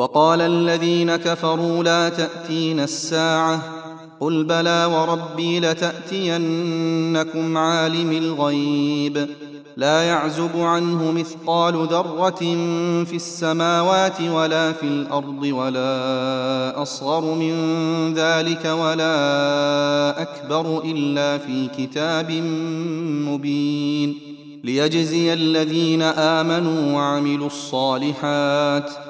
وقال الذين كفروا لا تاتين الساعة قل بلى وربي لتأتينكم عالم الغيب لا يعزب عنه مثقال ذرة في السماوات ولا في الأرض ولا أصغر من ذلك ولا أكبر إلا في كتاب مبين ليجزي الذين آمنوا وعملوا الصالحات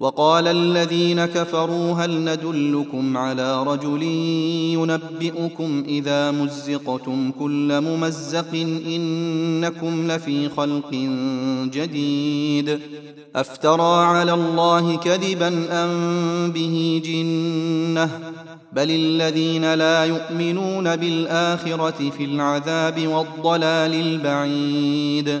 وقال الذين كفروا هل ندلكم على رجل ينبئكم إذا مزقتم كل ممزق إنكم لفي خلق جديد أفترى على الله كذبا أم به جنة بل الذين لا يؤمنون بالآخرة في العذاب والضلال البعيد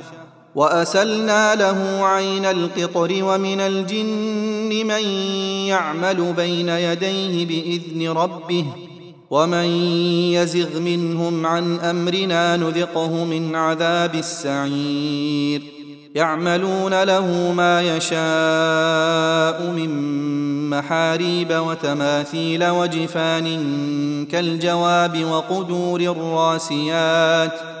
وأسلنا له عين القطر ومن الجن من يعمل بين يديه بإذن ربه ومن يزغ منهم عن أمرنا نذقه من عذاب السعير. يعملون له ما يشاء من محاريب وتماثيل وجفان كالجواب وقدور الراسيات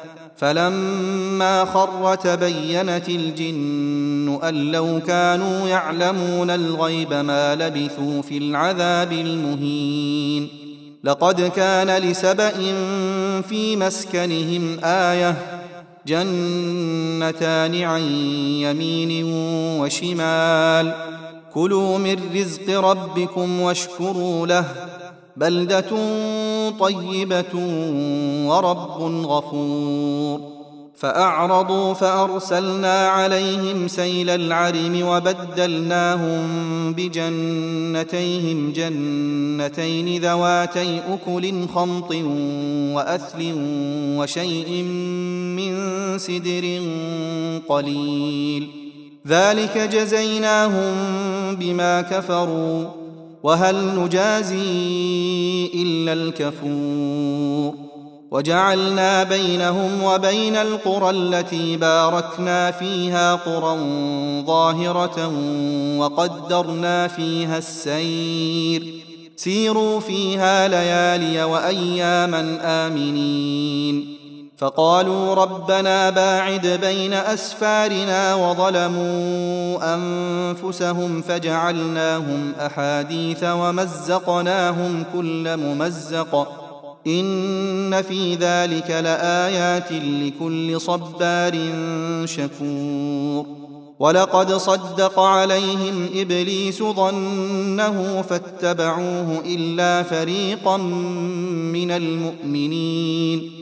فلما خر تبينت الجن أن لو كانوا يعلمون الغيب ما لبثوا في العذاب المهين. لقد كان لسبأ في مسكنهم آية جنتان عن يمين وشمال. كلوا من رزق ربكم واشكروا له. بلدة طيبة ورب غفور. فأعرضوا فأرسلنا عليهم سيل العرم وبدلناهم بجنتيهم جنتين ذواتي أكل خمط وأثل وشيء من سدر قليل. ذلك جزيناهم بما كفروا. وهل نجازي إلا الكفور وجعلنا بينهم وبين القرى التي باركنا فيها قرى ظاهرة وقدرنا فيها السير سيروا فيها ليالي وأياما آمنين فقالوا ربنا باعد بين أسفارنا وظلموا أنفسهم فجعلناهم أحاديث ومزقناهم كل ممزق. إن في ذلك لآيات لكل صبار شكور. ولقد صدق عليهم إبليس ظنه فاتبعوه إلا فريقا من المؤمنين.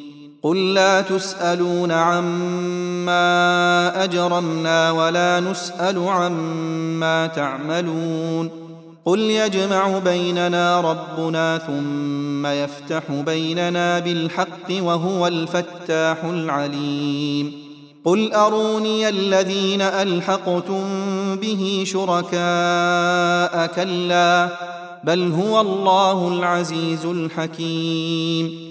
قل لا تسألون عما أجرمنا ولا نسأل عما تعملون قل يجمع بيننا ربنا ثم يفتح بيننا بالحق وهو الفتاح العليم قل أروني الذين ألحقتم به شركاء كلا بل هو الله العزيز الحكيم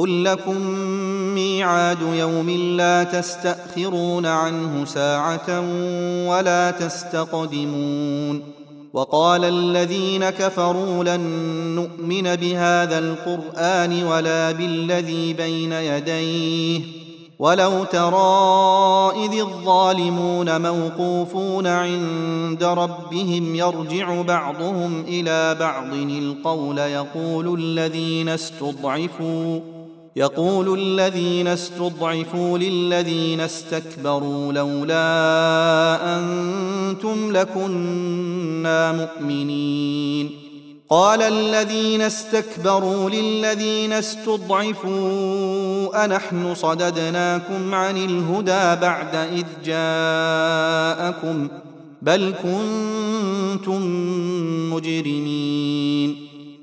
قل لكم ميعاد يوم لا تستأخرون عنه ساعة ولا تستقدمون وقال الذين كفروا لن نؤمن بهذا القرآن ولا بالذي بين يديه ولو ترى إذ الظالمون موقوفون عند ربهم يرجع بعضهم إلى بعض القول يقول الذين استضعفوا يقول الذين استضعفوا للذين استكبروا لولا أنتم لكنا مؤمنين. قال الذين استكبروا للذين استضعفوا أنحن صددناكم عن الهدى بعد إذ جاءكم بل كنتم مجرمين.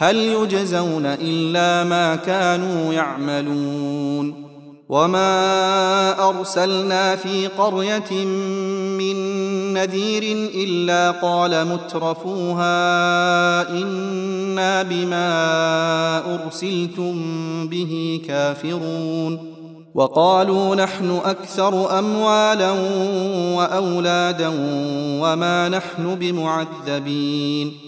هل يجزون إلا ما كانوا يعملون وما أرسلنا في قرية من نذير إلا قال مترفوها إنا بما أرسلتم به كافرون وقالوا نحن أكثر أموالا وأولادا وما نحن بمعذبين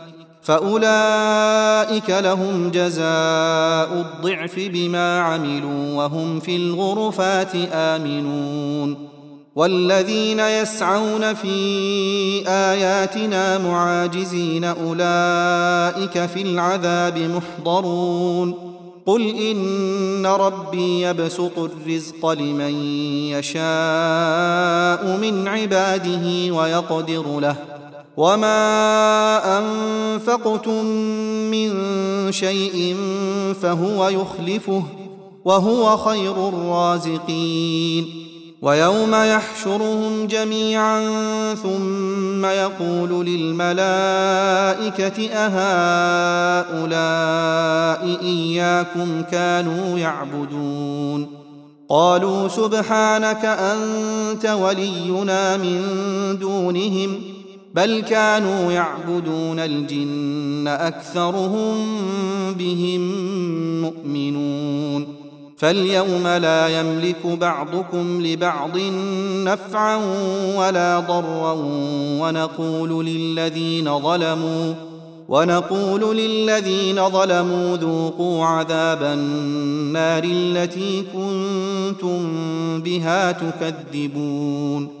فأولئك لهم جزاء الضعف بما عملوا وهم في الغرفات آمنون. والذين يسعون في آياتنا معاجزين أولئك في العذاب محضرون. قل إن ربي يبسط الرزق لمن يشاء من عباده ويقدر له. وما انفقتم من شيء فهو يخلفه وهو خير الرازقين ويوم يحشرهم جميعا ثم يقول للملائكه اهؤلاء اياكم كانوا يعبدون قالوا سبحانك انت ولينا من دونهم بل كانوا يعبدون الجن أكثرهم بهم مؤمنون. فاليوم لا يملك بعضكم لبعض نفعا ولا ضرا ونقول للذين ظلموا ونقول للذين ظلموا ذوقوا عذاب النار التي كنتم بها تكذبون.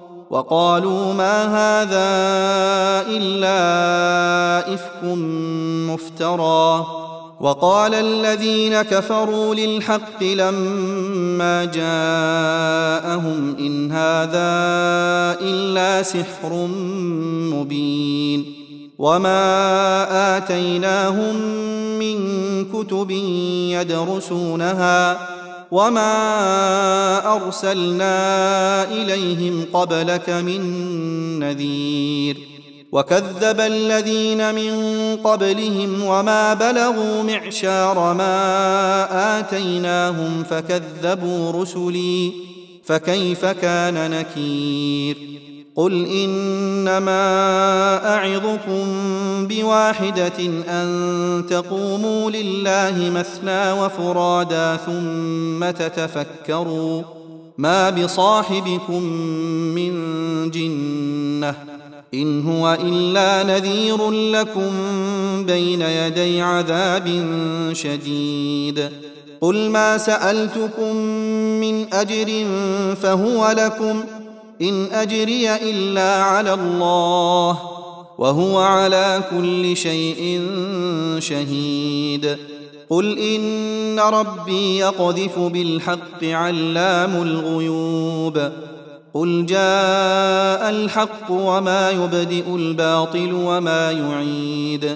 وقالوا ما هذا إلا إفك مفترى. وقال الذين كفروا للحق لما جاءهم إن هذا إلا سحر مبين. وما آتيناهم من كتب يدرسونها وما ارسلنا اليهم قبلك من نذير وكذب الذين من قبلهم وما بلغوا معشار ما اتيناهم فكذبوا رسلي فكيف كان نكير قل انما اعظكم بواحده ان تقوموا لله مثنى وفرادا ثم تتفكروا ما بصاحبكم من جنه ان هو الا نذير لكم بين يدي عذاب شديد قل ما سالتكم من اجر فهو لكم إن أجري إلا على الله وهو على كل شيء شهيد. قل إن ربي يقذف بالحق علام الغيوب. قل جاء الحق وما يبدئ الباطل وما يعيد.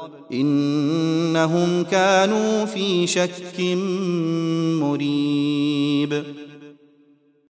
إنهم كانوا في شك مريب.